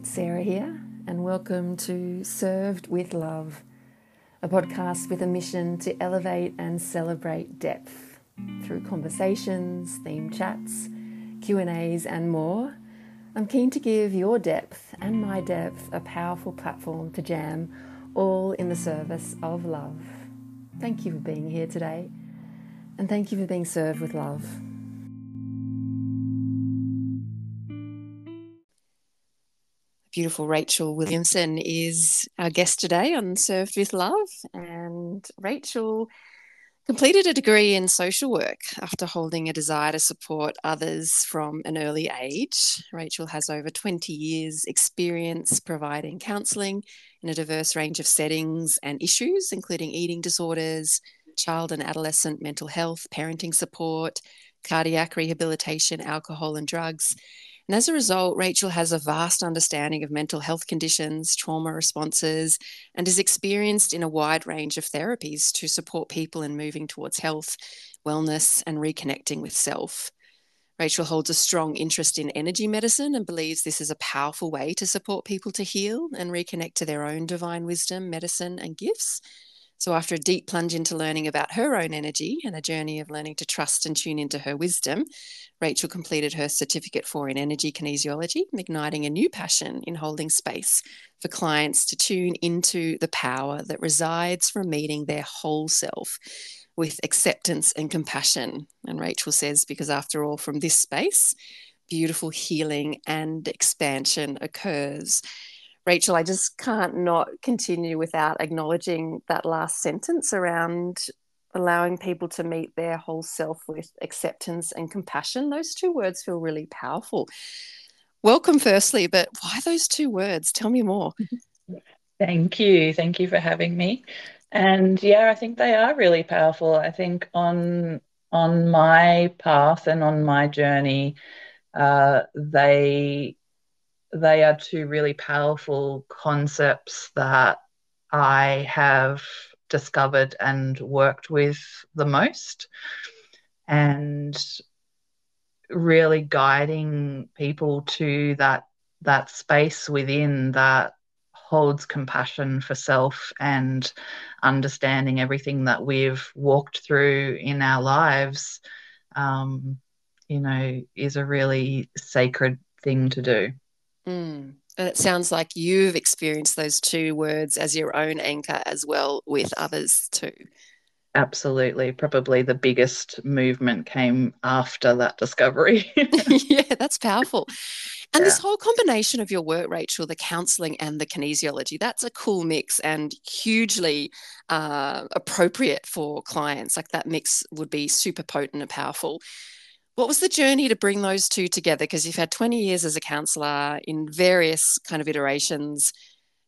it's Sarah here, and welcome to Served with Love, a podcast with a mission to elevate and celebrate depth through conversations, theme chats, Q&As and more. I'm keen to give your depth and my depth a powerful platform to jam, all in the service of love. Thank you for being here today, and thank you for being served with love. Beautiful Rachel Williamson is our guest today on Served with Love. And Rachel completed a degree in social work after holding a desire to support others from an early age. Rachel has over 20 years' experience providing counselling in a diverse range of settings and issues, including eating disorders, child and adolescent mental health, parenting support, cardiac rehabilitation, alcohol and drugs and as a result, Rachel has a vast understanding of mental health conditions, trauma responses, and is experienced in a wide range of therapies to support people in moving towards health, wellness, and reconnecting with self. Rachel holds a strong interest in energy medicine and believes this is a powerful way to support people to heal and reconnect to their own divine wisdom, medicine, and gifts. So, after a deep plunge into learning about her own energy and a journey of learning to trust and tune into her wisdom, Rachel completed her certificate for in energy kinesiology, igniting a new passion in holding space for clients to tune into the power that resides from meeting their whole self with acceptance and compassion. And Rachel says, because after all, from this space, beautiful healing and expansion occurs. Rachel, I just can't not continue without acknowledging that last sentence around allowing people to meet their whole self with acceptance and compassion. Those two words feel really powerful. Welcome, firstly, but why those two words? Tell me more. Thank you. Thank you for having me. And yeah, I think they are really powerful. I think on on my path and on my journey, uh, they they are two really powerful concepts that I have discovered and worked with the most. And really guiding people to that that space within that holds compassion for self and understanding everything that we've walked through in our lives um, you know is a really sacred thing to do Mm. And it sounds like you've experienced those two words as your own anchor as well with others too. Absolutely. Probably the biggest movement came after that discovery. yeah, that's powerful. And yeah. this whole combination of your work, Rachel, the counseling and the kinesiology, that's a cool mix and hugely uh, appropriate for clients. Like that mix would be super potent and powerful. What was the journey to bring those two together? Because you've had 20 years as a counsellor in various kind of iterations.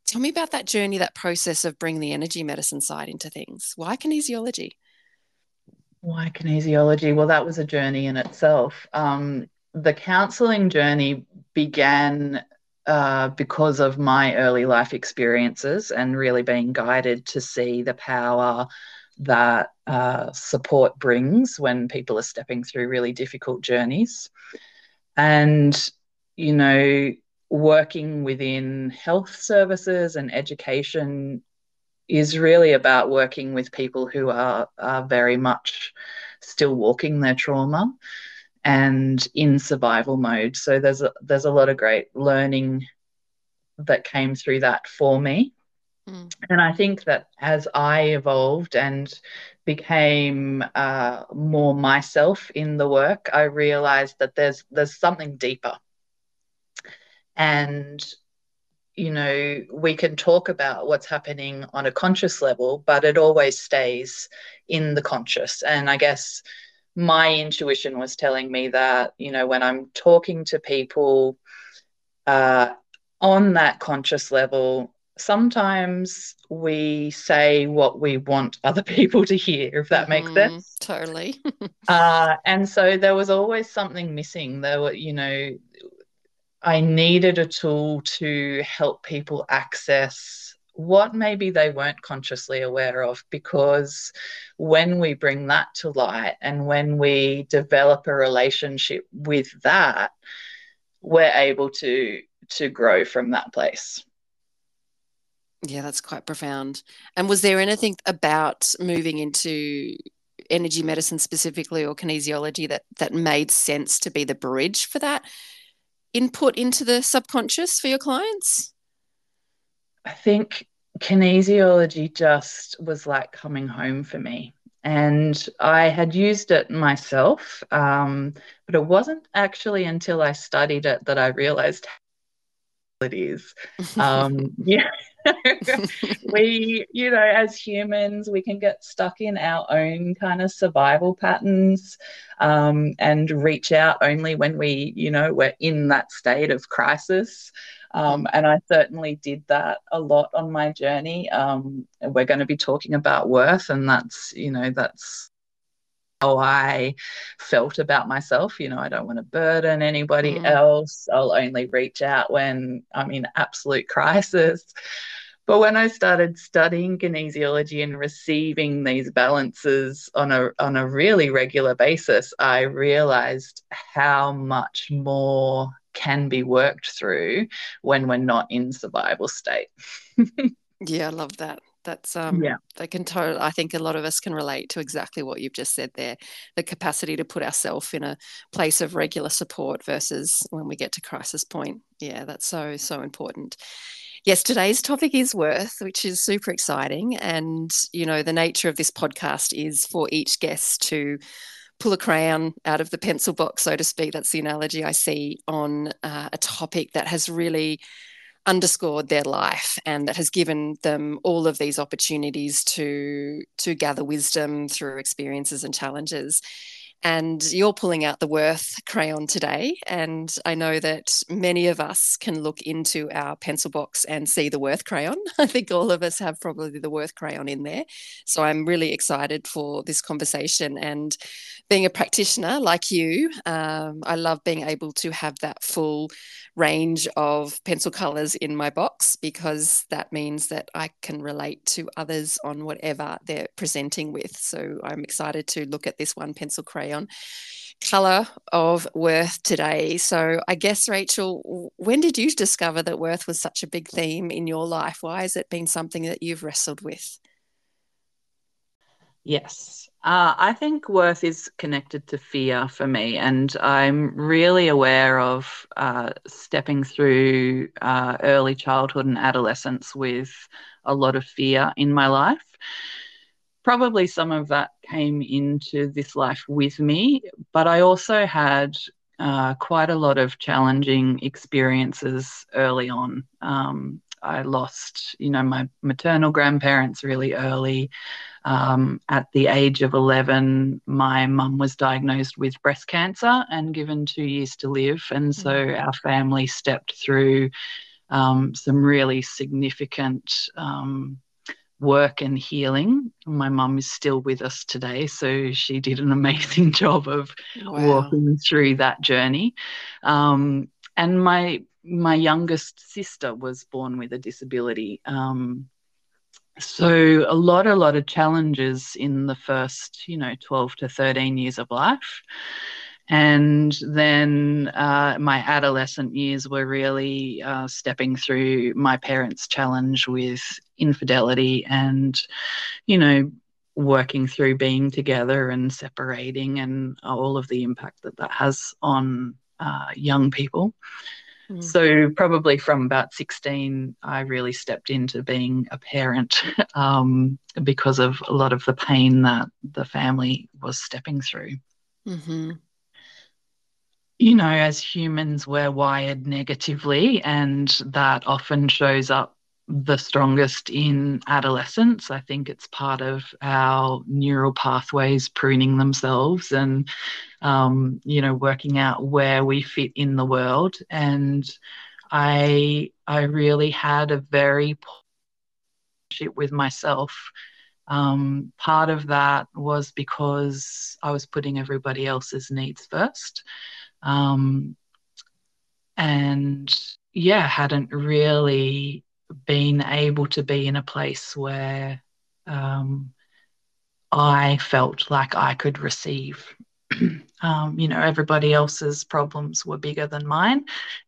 Tell me about that journey, that process of bringing the energy medicine side into things. Why kinesiology? Why kinesiology? Well, that was a journey in itself. Um, the counseling journey began uh, because of my early life experiences and really being guided to see the power that uh, support brings when people are stepping through really difficult journeys. And, you know, working within health services and education is really about working with people who are, are very much still walking their trauma and in survival mode. So there's a, there's a lot of great learning that came through that for me. Mm. And I think that as I evolved and became uh, more myself in the work, I realized that there's there's something deeper. And you know, we can talk about what's happening on a conscious level, but it always stays in the conscious. And I guess my intuition was telling me that, you know, when I'm talking to people uh, on that conscious level, sometimes we say what we want other people to hear, if that makes mm, sense. Totally. uh, and so there was always something missing. There were, you know, I needed a tool to help people access what maybe they weren't consciously aware of because when we bring that to light and when we develop a relationship with that we're able to to grow from that place. Yeah, that's quite profound. And was there anything about moving into energy medicine specifically or kinesiology that that made sense to be the bridge for that input into the subconscious for your clients? I think kinesiology just was like coming home for me. And I had used it myself, um, but it wasn't actually until I studied it that I realized is. Um, yeah. we, you know, as humans, we can get stuck in our own kind of survival patterns um, and reach out only when we, you know, we're in that state of crisis. Um, and I certainly did that a lot on my journey. Um, we're going to be talking about worth, and that's, you know, that's how I felt about myself. You know, I don't want to burden anybody mm. else. I'll only reach out when I'm in absolute crisis. But when I started studying kinesiology and receiving these balances on a on a really regular basis, I realized how much more can be worked through when we're not in survival state. yeah, I love that. That's um yeah. They can totally I think a lot of us can relate to exactly what you've just said there. The capacity to put ourselves in a place of regular support versus when we get to crisis point. Yeah, that's so, so important. Yes, today's topic is worth, which is super exciting. And, you know, the nature of this podcast is for each guest to pull a crayon out of the pencil box, so to speak. That's the analogy I see on uh, a topic that has really underscored their life and that has given them all of these opportunities to to gather wisdom through experiences and challenges and you're pulling out the worth crayon today and i know that many of us can look into our pencil box and see the worth crayon i think all of us have probably the worth crayon in there so i'm really excited for this conversation and being a practitioner like you um, i love being able to have that full range of pencil colors in my box because that means that I can relate to others on whatever they're presenting with. So I'm excited to look at this one pencil crayon color of worth today. So I guess, Rachel, when did you discover that worth was such a big theme in your life? Why has it been something that you've wrestled with? Yes. Uh, I think worth is connected to fear for me, and I'm really aware of uh, stepping through uh, early childhood and adolescence with a lot of fear in my life. Probably some of that came into this life with me, but I also had uh, quite a lot of challenging experiences early on. Um, I lost, you know, my maternal grandparents really early. Um, at the age of 11, my mum was diagnosed with breast cancer and given two years to live. And so mm-hmm. our family stepped through um, some really significant um, work and healing. My mum is still with us today, so she did an amazing job of wow. walking through that journey. Um, and my my youngest sister was born with a disability. Um, so a lot, a lot of challenges in the first, you know, 12 to 13 years of life. And then uh, my adolescent years were really uh, stepping through my parents' challenge with infidelity and, you know, working through being together and separating and all of the impact that that has on uh, young people. Mm. So, probably from about 16, I really stepped into being a parent um, because of a lot of the pain that the family was stepping through. Mm-hmm. You know, as humans, we're wired negatively, and that often shows up the strongest in adolescence. I think it's part of our neural pathways pruning themselves and, um, you know, working out where we fit in the world. And I, I really had a very poor relationship with myself. Um, part of that was because I was putting everybody else's needs first. Um, and yeah, hadn't really been able to be in a place where um, I felt like I could receive. um, you know, everybody else's problems were bigger than mine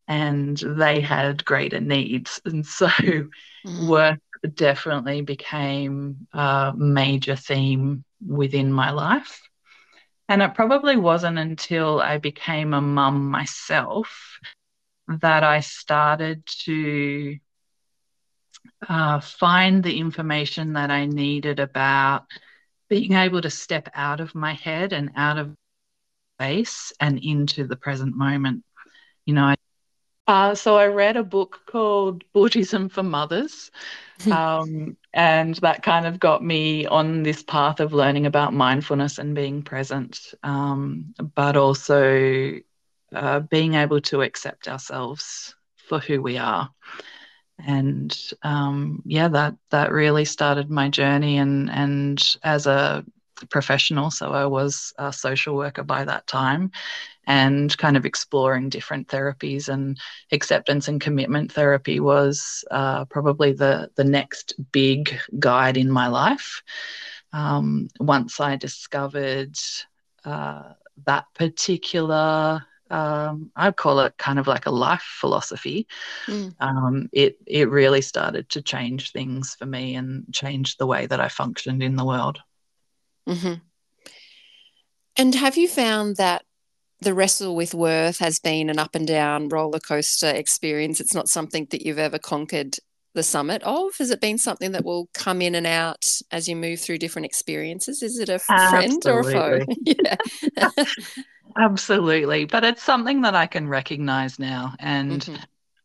and they had greater needs. And so mm. work definitely became a major theme within my life. And it probably wasn't until I became a mum myself that I started to uh, find the information that I needed about being able to step out of my head and out of space and into the present moment. You know, uh, so I read a book called Buddhism for Mothers, um, and that kind of got me on this path of learning about mindfulness and being present, um, but also uh, being able to accept ourselves for who we are. And um, yeah, that that really started my journey. And and as a professional, so I was a social worker by that time, and kind of exploring different therapies and acceptance and commitment therapy was uh, probably the the next big guide in my life. Um, once I discovered uh, that particular um, I'd call it kind of like a life philosophy. Mm. Um, it it really started to change things for me and change the way that I functioned in the world. Mm-hmm. And have you found that the wrestle with worth has been an up and down roller coaster experience? It's not something that you've ever conquered the summit of? Has it been something that will come in and out as you move through different experiences? Is it a friend Absolutely. or a foe? yeah. Absolutely. But it's something that I can recognize now. And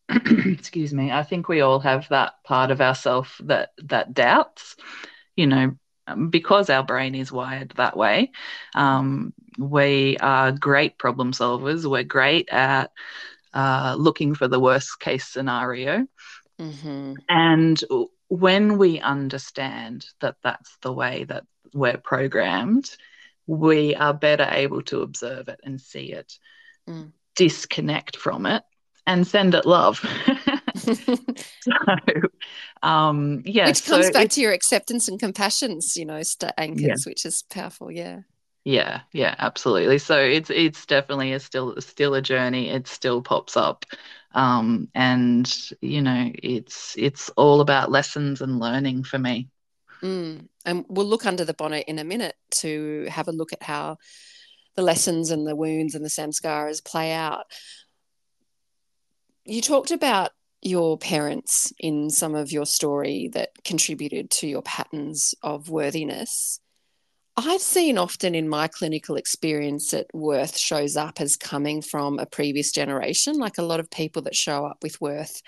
mm-hmm. excuse me, I think we all have that part of ourselves that that doubts, you know, because our brain is wired that way. Um, we are great problem solvers. We're great at uh, looking for the worst case scenario. Mm-hmm. And when we understand that that's the way that we're programmed, we are better able to observe it and see it, mm. disconnect from it, and send it love. so, um, yeah. Which comes so back to your acceptance and compassions, you know, st- anchors, yeah. which is powerful. Yeah. Yeah, yeah, absolutely. So it's it's definitely a still still a journey. It still pops up, um, and you know, it's it's all about lessons and learning for me. Mm. And we'll look under the bonnet in a minute to have a look at how the lessons and the wounds and the samskaras play out. You talked about your parents in some of your story that contributed to your patterns of worthiness. I've seen often in my clinical experience that worth shows up as coming from a previous generation, like a lot of people that show up with worth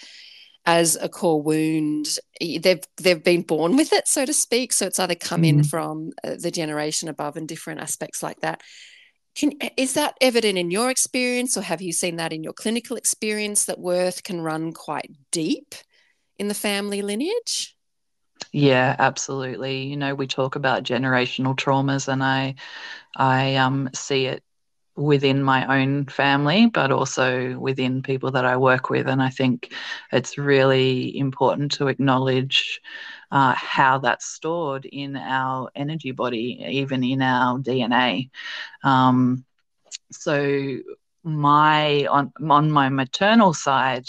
as a core wound they've they've been born with it so to speak so it's either come mm. in from uh, the generation above and different aspects like that can, is that evident in your experience or have you seen that in your clinical experience that worth can run quite deep in the family lineage yeah absolutely you know we talk about generational traumas and i i um see it within my own family, but also within people that I work with. And I think it's really important to acknowledge uh, how that's stored in our energy body, even in our DNA. Um, so, my on on my maternal side,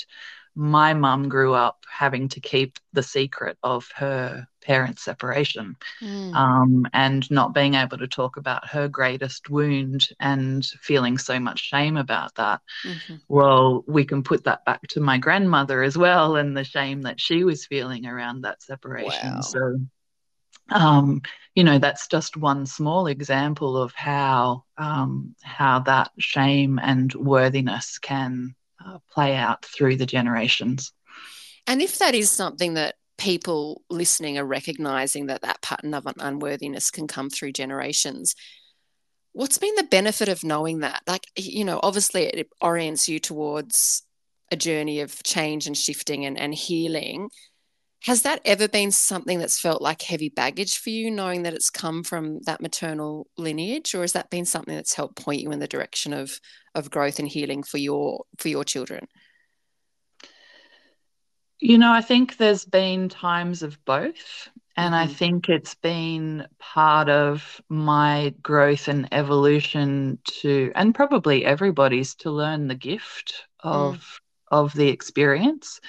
my mum grew up having to keep the secret of her parents' separation mm. um, and not being able to talk about her greatest wound and feeling so much shame about that. Mm-hmm. Well, we can put that back to my grandmother as well and the shame that she was feeling around that separation. Wow. So, um, you know, that's just one small example of how um, how that shame and worthiness can uh, play out through the generations. And if that is something that people listening are recognizing that that pattern of unworthiness can come through generations, what's been the benefit of knowing that? Like, you know, obviously it orients you towards a journey of change and shifting and, and healing. Has that ever been something that's felt like heavy baggage for you, knowing that it's come from that maternal lineage, or has that been something that's helped point you in the direction of of growth and healing for your for your children? You know, I think there's been times of both. And mm-hmm. I think it's been part of my growth and evolution to, and probably everybody's, to learn the gift of mm. of the experience.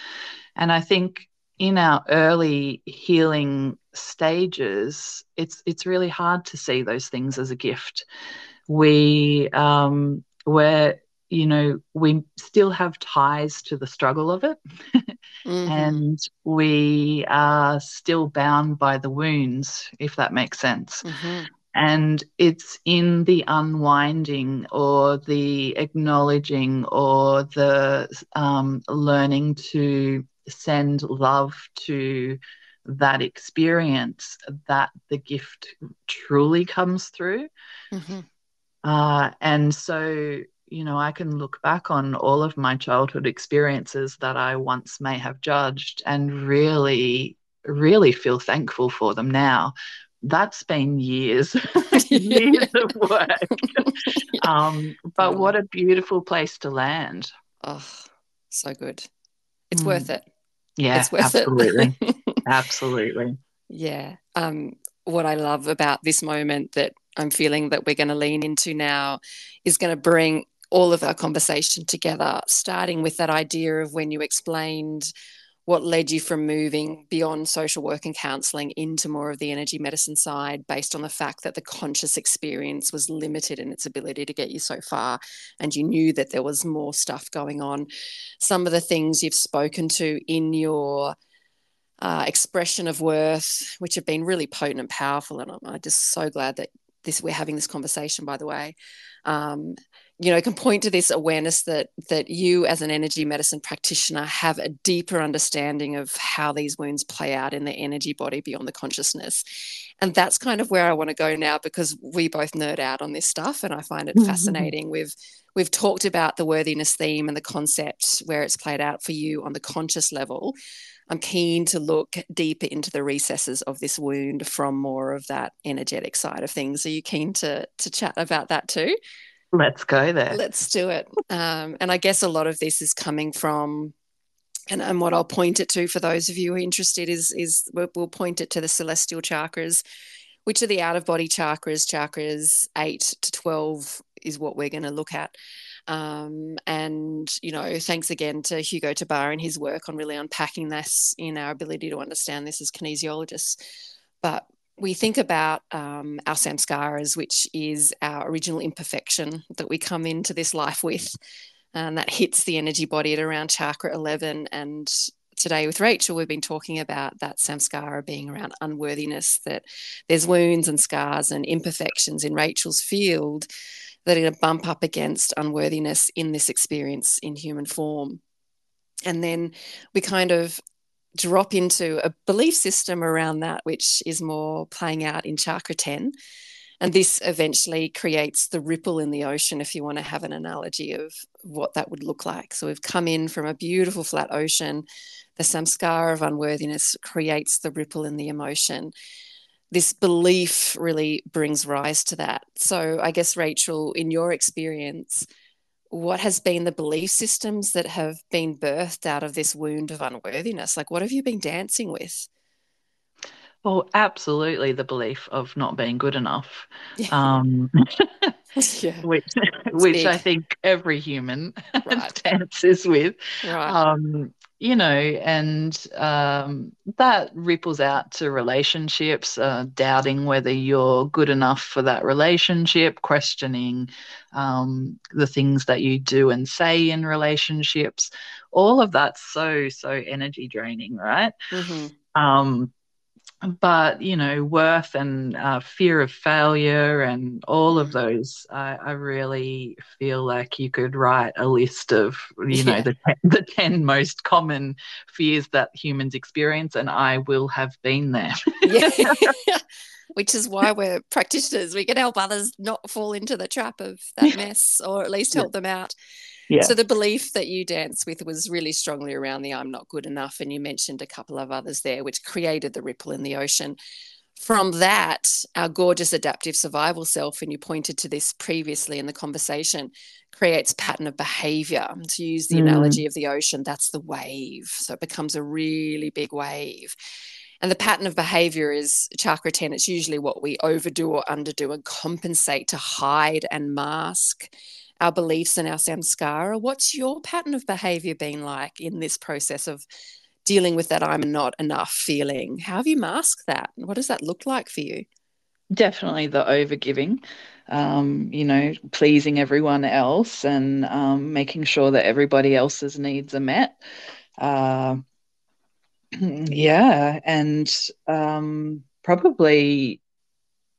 And I think in our early healing stages, it's it's really hard to see those things as a gift. We um, we're you know we still have ties to the struggle of it mm-hmm. and we are still bound by the wounds if that makes sense mm-hmm. and it's in the unwinding or the acknowledging or the um, learning to send love to that experience that the gift truly comes through mm-hmm. uh, and so you know, I can look back on all of my childhood experiences that I once may have judged and really, really feel thankful for them now. That's been years, years of work. um, but what a beautiful place to land. Oh, so good. It's mm. worth it. Yeah, it's worth absolutely. It. absolutely. Yeah. Um, what I love about this moment that I'm feeling that we're going to lean into now is going to bring all of our conversation together, starting with that idea of when you explained what led you from moving beyond social work and counseling into more of the energy medicine side based on the fact that the conscious experience was limited in its ability to get you so far and you knew that there was more stuff going on? Some of the things you've spoken to in your uh, expression of worth which have been really potent and powerful and i'm, I'm just so glad that this we're having this conversation by the way um, you know can point to this awareness that that you as an energy medicine practitioner have a deeper understanding of how these wounds play out in the energy body beyond the consciousness. And that's kind of where i want to go now because we both nerd out on this stuff and i find it mm-hmm. fascinating. We've we've talked about the worthiness theme and the concept where it's played out for you on the conscious level. I'm keen to look deeper into the recesses of this wound from more of that energetic side of things. Are you keen to to chat about that too Let's go there. Let's do it. Um, and I guess a lot of this is coming from, and, and what I'll point it to for those of you who are interested is, is we'll, point it to the celestial chakras, which are the out of body chakras. Chakras 8 to 12 is what we're going to look at. Um, and you know, thanks again to Hugo Tobar and his work on really unpacking this in our ability to understand this as kinesiologists. But we think about um, our samskaras, which is our original imperfection that we come into this life with, and that hits the energy body at around chakra 11. And today with Rachel, we've been talking about that samskara being around unworthiness, that there's wounds and scars and imperfections in Rachel's field that are going to bump up against unworthiness in this experience in human form. And then we kind of drop into a belief system around that, which is more playing out in chakra 10. And this eventually creates the ripple in the ocean, if you want to have an analogy of what that would look like. So we've come in from a beautiful flat ocean. The samskara of unworthiness creates the ripple in the emotion. This belief really brings rise to that. So I guess, Rachel, in your experience, what has been the belief systems that have been birthed out of this wound of unworthiness? Like, what have you been dancing with? Well, absolutely the belief of not being good enough, yeah. Um, yeah. which which I think every human right. dances with. Right. Um, you know, and um, that ripples out to relationships, uh, doubting whether you're good enough for that relationship, questioning um, the things that you do and say in relationships. All of that's so, so energy draining, right? Mm-hmm. Um, but you know worth and uh, fear of failure and all of those I, I, really feel like you could write a list of you know the, the 10 most common fears that humans experience and i will have been there. Yeah. which is why we're practitioners. We can help others not fall into the trap of that mess or at least help yeah. them out yeah. So the belief that you dance with was really strongly around the I'm not good enough. And you mentioned a couple of others there, which created the ripple in the ocean. From that, our gorgeous adaptive survival self, and you pointed to this previously in the conversation, creates pattern of behavior. To use the mm. analogy of the ocean, that's the wave. So it becomes a really big wave. And the pattern of behavior is chakra 10. It's usually what we overdo or underdo and compensate to hide and mask our beliefs and our samskara. What's your pattern of behavior been like in this process of dealing with that I'm not enough feeling? How have you masked that? What does that look like for you? Definitely the overgiving, um, you know, pleasing everyone else and um, making sure that everybody else's needs are met. Uh, yeah, and um, probably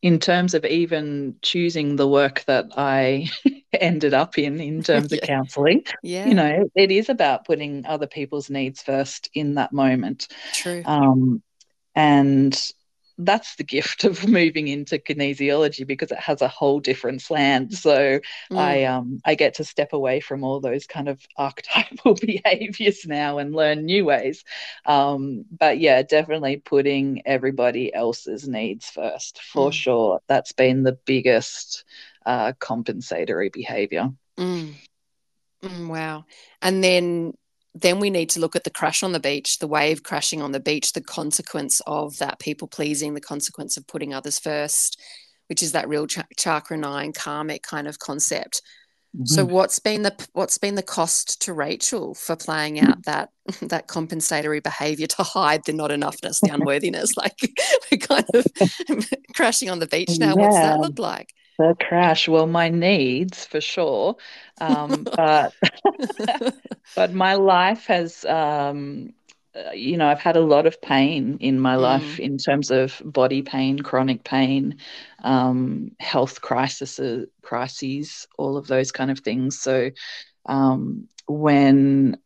in terms of even choosing the work that I ended up in, in terms yeah. of counseling, yeah. you know, it is about putting other people's needs first in that moment. True. Um, and that's the gift of moving into kinesiology because it has a whole different slant. So mm. I um I get to step away from all those kind of archetypal behaviors now and learn new ways. Um, but yeah, definitely putting everybody else's needs first for mm. sure. That's been the biggest uh, compensatory behavior. Mm. mm wow. And then then we need to look at the crash on the beach, the wave crashing on the beach, the consequence of that people pleasing, the consequence of putting others first, which is that real ch- chakra nine karmic kind of concept. Mm-hmm. So what's been the what's been the cost to Rachel for playing out that that compensatory behavior to hide the not enoughness, the unworthiness? like we're kind of crashing on the beach now. Yeah. What's that look like? The crash. Well, my needs for sure, um, but but my life has, um, uh, you know, I've had a lot of pain in my mm. life in terms of body pain, chronic pain, um, health crises, crises, all of those kind of things. So um, when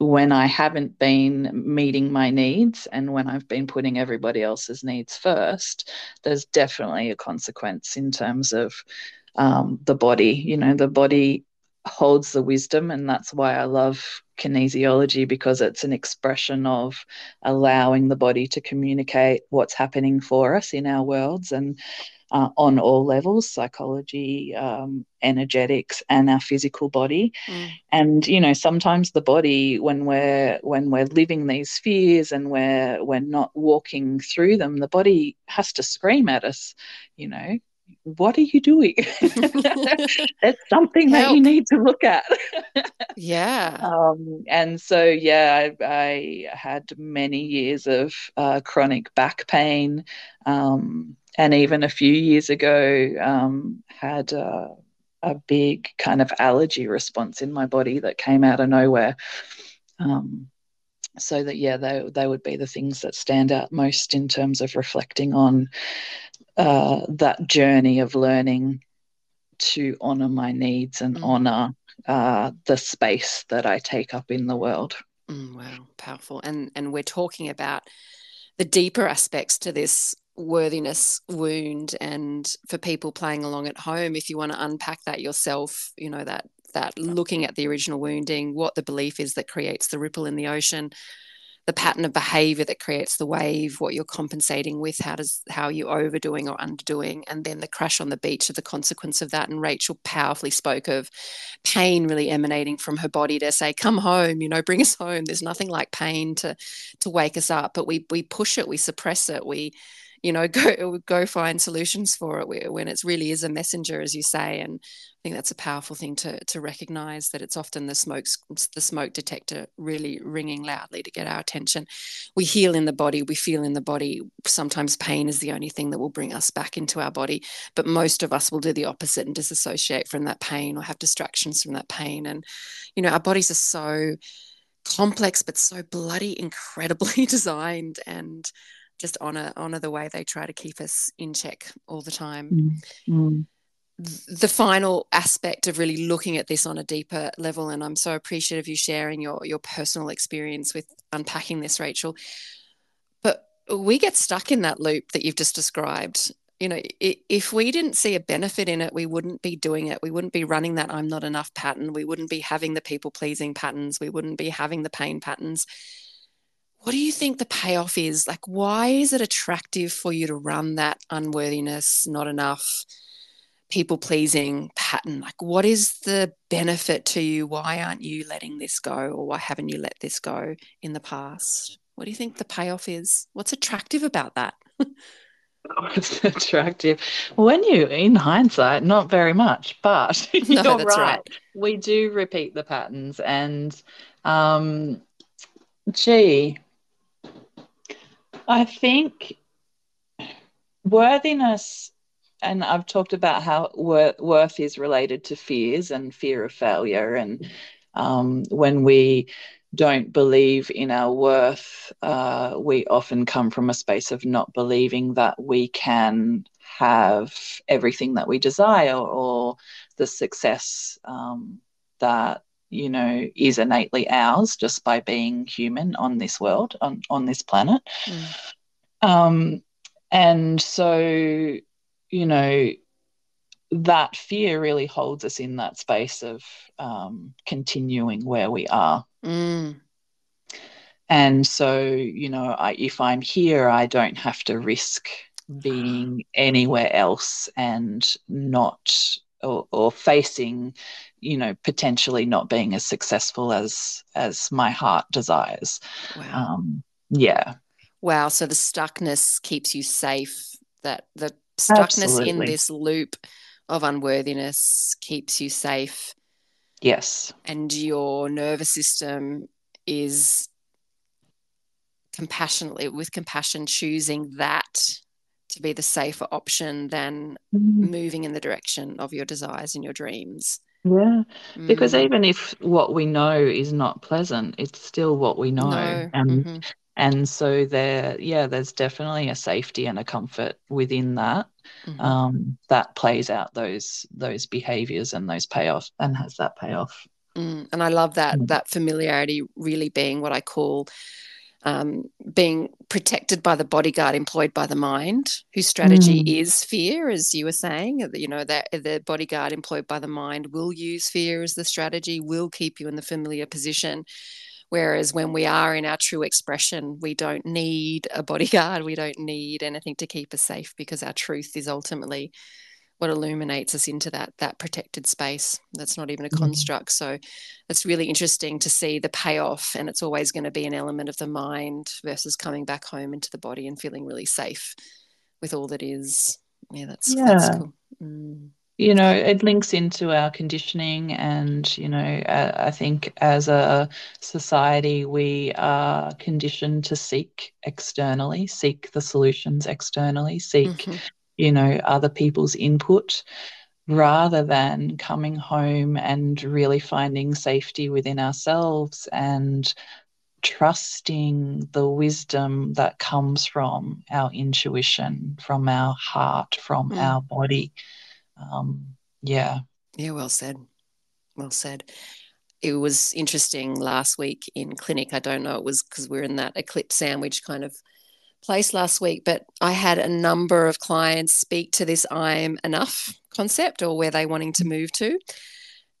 when I haven't been meeting my needs and when I've been putting everybody else's needs first, there's definitely a consequence in terms of um, the body. You know, the body holds the wisdom, and that's why I love kinesiology because it's an expression of allowing the body to communicate what's happening for us in our worlds and uh, on all levels psychology um, energetics and our physical body mm. and you know sometimes the body when we're when we're living these fears and we're we're not walking through them the body has to scream at us you know what are you doing? That's something that you need to look at. yeah. Um, and so, yeah, I, I, had many years of uh, chronic back pain. Um, and even a few years ago, um, had uh, a big kind of allergy response in my body that came out of nowhere. Um, so that yeah, they they would be the things that stand out most in terms of reflecting on uh, that journey of learning to honor my needs and mm. honor uh, the space that I take up in the world. Mm, wow, powerful. And and we're talking about the deeper aspects to this worthiness wound and for people playing along at home if you want to unpack that yourself you know that that looking at the original wounding what the belief is that creates the ripple in the ocean the pattern of behavior that creates the wave, what you're compensating with, how does how you're overdoing or underdoing, and then the crash on the beach of the consequence of that. And Rachel powerfully spoke of pain really emanating from her body to say, "Come home, you know, bring us home." There's nothing like pain to to wake us up, but we we push it, we suppress it, we you know go go find solutions for it when it really is a messenger as you say and i think that's a powerful thing to to recognize that it's often the smoke the smoke detector really ringing loudly to get our attention. We heal in the body we feel in the body. Sometimes pain is the only thing that will bring us back into our body but most of us will do the opposite and disassociate from that pain or have distractions from that pain. And you know our bodies are so complex but so bloody incredibly designed and just honor honor the way they try to keep us in check all the time. Mm-hmm. The final aspect of really looking at this on a deeper level, and I'm so appreciative of you sharing your your personal experience with unpacking this, Rachel. But we get stuck in that loop that you've just described. You know, if we didn't see a benefit in it, we wouldn't be doing it. We wouldn't be running that I'm not enough pattern. We wouldn't be having the people pleasing patterns. We wouldn't be having the pain patterns what do you think the payoff is? Like, why is it attractive for you to run that unworthiness, not enough, people pleasing pattern? Like, what is the benefit to you? Why aren't you letting this go, or why haven't you let this go in the past? What do you think the payoff is? What's attractive about that? What's attractive? When you, in hindsight, not very much, but you're no, right. right. We do repeat the patterns, and um, gee, I think worthiness, and I've talked about how worth is related to fears and fear of failure, and um, when we don't believe in our worth, uh, we often come from a space of not believing that we can have everything that we desire or the success um, that you know is innately ours just by being human on this world on on this planet mm. um, and so you know that fear really holds us in that space of um, continuing where we are. Mm. And so, you know, I, if I'm here, I don't have to risk being anywhere else and not or, or facing, you know, potentially not being as successful as as my heart desires. Wow. Um, yeah. Wow. So the stuckness keeps you safe. That the stuckness Absolutely. in this loop of unworthiness keeps you safe. Yes. And your nervous system is compassionately, with compassion, choosing that to be the safer option than mm. moving in the direction of your desires and your dreams. Yeah, because mm. even if what we know is not pleasant, it's still what we know. No. And mm-hmm. and so there, yeah, there's definitely a safety and a comfort within that mm-hmm. um, that plays out those those behaviors and those payoffs and has that payoff. Mm, and I love that mm. that familiarity really being what I call um, being protected by the bodyguard employed by the mind, whose strategy mm. is fear, as you were saying. You know that the bodyguard employed by the mind will use fear as the strategy, will keep you in the familiar position, Whereas when we are in our true expression, we don't need a bodyguard, we don't need anything to keep us safe because our truth is ultimately what illuminates us into that that protected space that's not even a mm-hmm. construct so it's really interesting to see the payoff and it's always going to be an element of the mind versus coming back home into the body and feeling really safe with all that is yeah that's, yeah. that's cool mm you know it links into our conditioning and you know uh, i think as a society we are conditioned to seek externally seek the solutions externally seek mm-hmm. You know other people's input rather than coming home and really finding safety within ourselves and trusting the wisdom that comes from our intuition from our heart from mm. our body um, yeah. Yeah, well said. Well said. It was interesting last week in clinic. I don't know, it was because we are in that eclipse sandwich kind of place last week, but I had a number of clients speak to this I'm enough concept or where they wanting to move to.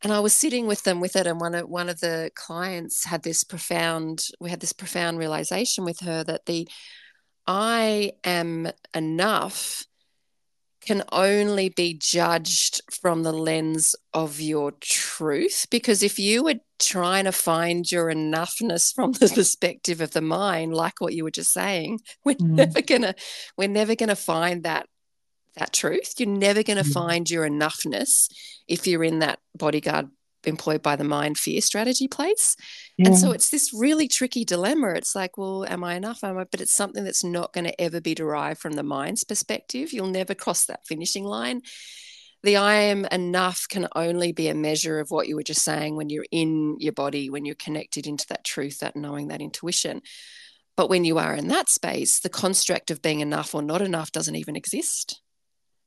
And I was sitting with them with it, and one of one of the clients had this profound. We had this profound realization with her that the I am enough can only be judged from the lens of your truth. Because if you were trying to find your enoughness from the perspective of the mind, like what you were just saying, we're mm. never gonna we're never gonna find that that truth. You're never gonna mm. find your enoughness if you're in that bodyguard employed by the mind fear strategy place. Yeah. And so it's this really tricky dilemma. It's like, well, am I enough? Am I? But it's something that's not going to ever be derived from the mind's perspective. You'll never cross that finishing line. The I am enough can only be a measure of what you were just saying when you're in your body, when you're connected into that truth, that knowing, that intuition. But when you are in that space, the construct of being enough or not enough doesn't even exist.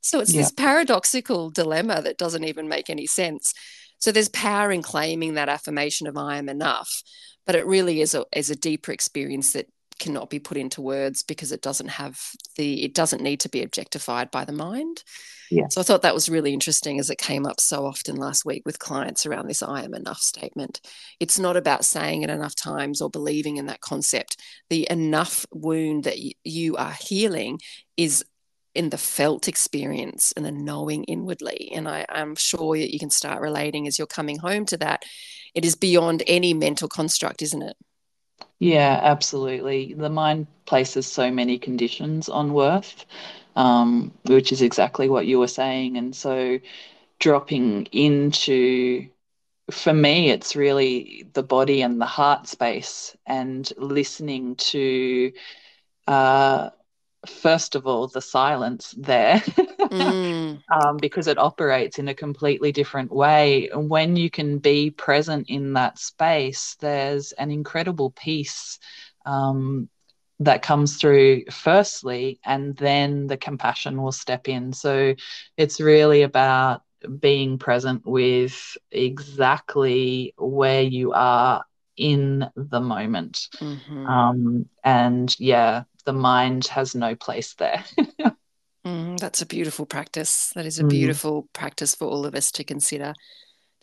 So it's yeah. this paradoxical dilemma that doesn't even make any sense. So there's power in claiming that affirmation of I am enough, but it really is a, is a deeper experience that cannot be put into words because it doesn't have the it doesn't need to be objectified by the mind. Yeah. So I thought that was really interesting as it came up so often last week with clients around this I am enough statement. It's not about saying it enough times or believing in that concept. The enough wound that you are healing is in the felt experience and the knowing inwardly. And I, I'm sure that you can start relating as you're coming home to that. It is beyond any mental construct, isn't it? Yeah, absolutely. The mind places so many conditions on worth, um, which is exactly what you were saying. And so dropping into, for me, it's really the body and the heart space and listening to, uh, first of all, the silence there. Mm. um, because it operates in a completely different way. And when you can be present in that space, there's an incredible peace um, that comes through firstly, and then the compassion will step in. So it's really about being present with exactly where you are in the moment. Mm-hmm. Um, and yeah, the mind has no place there. mm, that's a beautiful practice. That is a mm. beautiful practice for all of us to consider.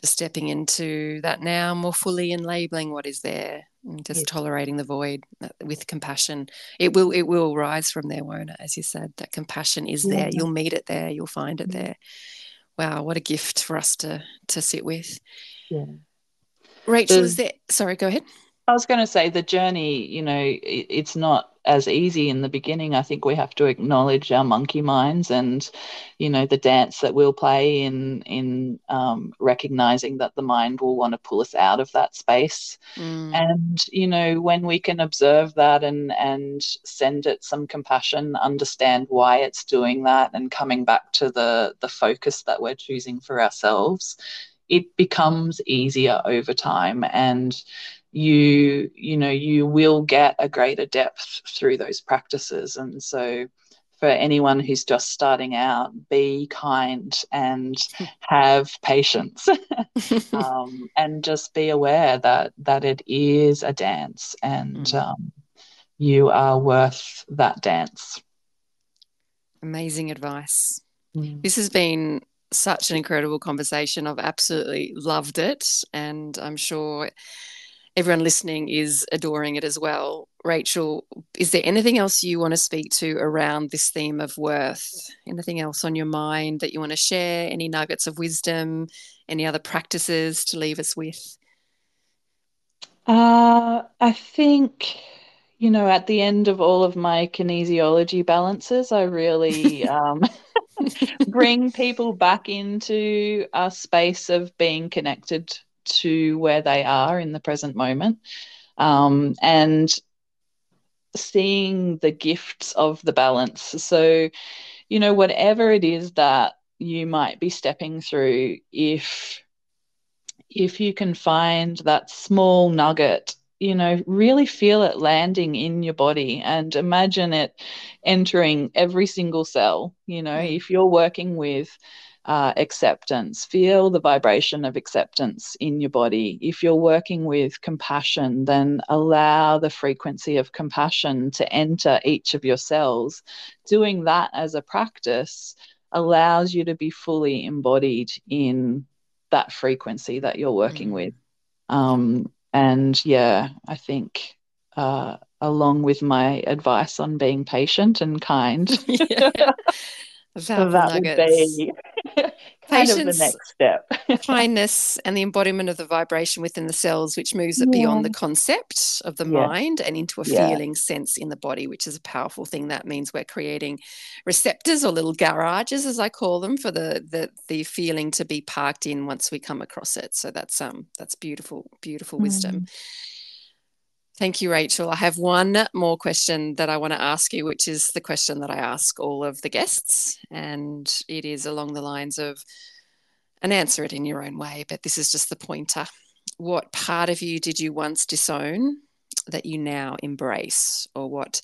Just stepping into that now more fully and labeling what is there, and just yes. tolerating the void uh, with compassion. It will it will rise from there, won't it? As you said, that compassion is yeah. there. You'll meet it there. You'll find it mm. there. Wow, what a gift for us to to sit with. Yeah. Rachel, is there? Sorry, go ahead. I was going to say the journey. You know, it, it's not as easy in the beginning. I think we have to acknowledge our monkey minds and, you know, the dance that we'll play in in um, recognizing that the mind will want to pull us out of that space. Mm. And you know, when we can observe that and and send it some compassion, understand why it's doing that, and coming back to the the focus that we're choosing for ourselves, it becomes easier over time and you you know you will get a greater depth through those practices. And so for anyone who's just starting out be kind and have patience. Um, and just be aware that that it is a dance and mm. um, you are worth that dance. Amazing advice. Mm. this has been such an incredible conversation. I've absolutely loved it. And i'm sure everyone listening is adoring it as well. Rachel, is there anything else you want to speak to around this theme of worth? Anything else on your mind that you want to share? Any nuggets of wisdom? Any other practices to leave us with? Uh, I think, you know, at the end of all of my kinesiology balances, I really um, bring people back into a space of being connected to where they are in the present moment um, and seeing the gifts of the balance. So, you know, whatever it is that you might be stepping through, if if you can find that small nugget you know, really feel it landing in your body and imagine it entering every single cell. You know, mm. if you're working with uh, acceptance. Feel the vibration of acceptance in your body. If you're working with compassion, then allow the frequency of compassion to enter each of your cells. Doing that as a practice allows you to be fully embodied in that frequency that you're working mm-hmm. with. Um, and yeah, I think. Uh, along with my advice on being patient and kind. yeah. So that nuggets. would be kind Patience, of the next step. kindness and the embodiment of the vibration within the cells, which moves it yeah. beyond the concept of the yeah. mind and into a yeah. feeling sense in the body, which is a powerful thing. That means we're creating receptors or little garages, as I call them, for the the, the feeling to be parked in once we come across it. So that's um that's beautiful, beautiful mm. wisdom. Thank you, Rachel. I have one more question that I want to ask you, which is the question that I ask all of the guests. And it is along the lines of, and answer it in your own way, but this is just the pointer. What part of you did you once disown that you now embrace? Or what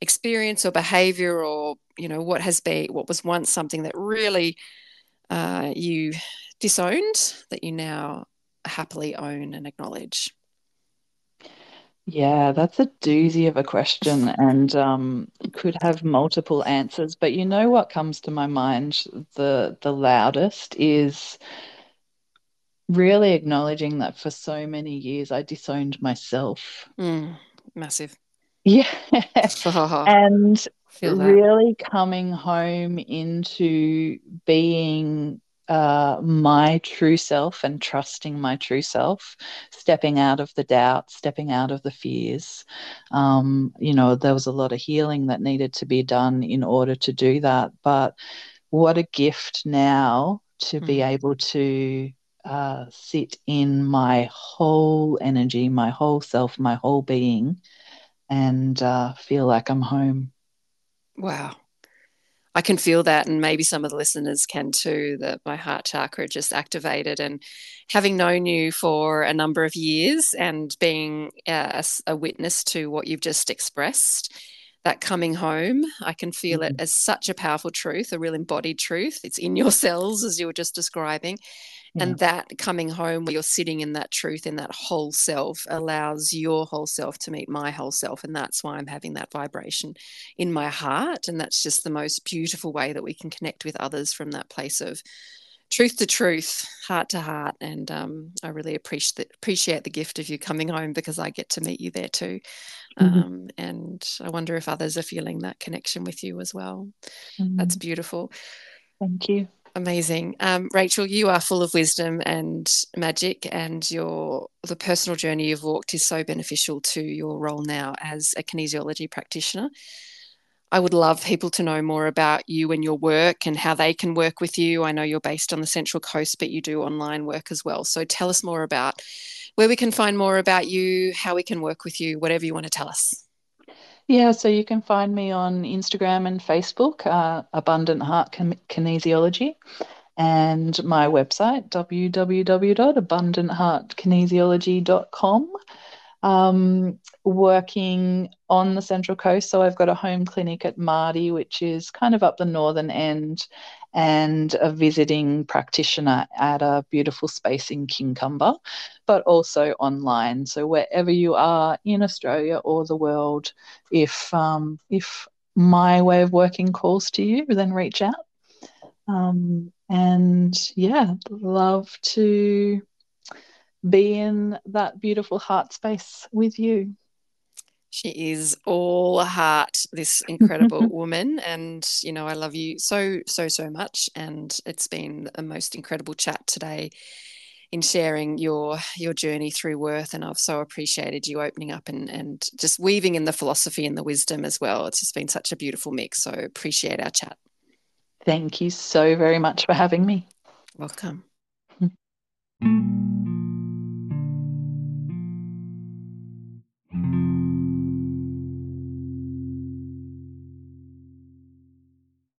experience or behavior or, you know, what has been, what was once something that really uh, you disowned that you now happily own and acknowledge? Yeah, that's a doozy of a question and um, could have multiple answers. But you know what comes to my mind the the loudest is really acknowledging that for so many years I disowned myself. Mm, massive. Yeah. and really coming home into being uh, my true self and trusting my true self, stepping out of the doubt, stepping out of the fears. Um, you know, there was a lot of healing that needed to be done in order to do that. But what a gift now to mm. be able to uh, sit in my whole energy, my whole self, my whole being, and uh, feel like I'm home. Wow. I can feel that, and maybe some of the listeners can too, that my heart chakra just activated. And having known you for a number of years and being a, a witness to what you've just expressed, that coming home, I can feel mm-hmm. it as such a powerful truth, a real embodied truth. It's in your cells, as you were just describing. Yeah. And that coming home where you're sitting in that truth, in that whole self, allows your whole self to meet my whole self. And that's why I'm having that vibration in my heart. And that's just the most beautiful way that we can connect with others from that place of truth to truth, heart to heart. And um, I really appreciate the, appreciate the gift of you coming home because I get to meet you there too. Mm-hmm. Um, and I wonder if others are feeling that connection with you as well. Mm-hmm. That's beautiful. Thank you. Amazing. Um, Rachel, you are full of wisdom and magic, and your the personal journey you've walked is so beneficial to your role now as a kinesiology practitioner. I would love people to know more about you and your work and how they can work with you. I know you're based on the Central Coast, but you do online work as well. So tell us more about where we can find more about you, how we can work with you, whatever you want to tell us. Yeah, so you can find me on Instagram and Facebook, uh, Abundant Heart Kinesiology, and my website, www.abundantheartkinesiology.com. Um, working on the Central Coast, so I've got a home clinic at Mardi, which is kind of up the northern end, and a visiting practitioner at a beautiful space in Kincumber, but also online. So wherever you are in Australia or the world, if um, if my way of working calls to you, then reach out. Um, and yeah, love to be in that beautiful heart space with you. She is all heart, this incredible woman. And, you know, I love you so, so, so much. And it's been a most incredible chat today in sharing your your journey through worth and I've so appreciated you opening up and and just weaving in the philosophy and the wisdom as well. It's just been such a beautiful mix. So appreciate our chat. Thank you so very much for having me. Welcome.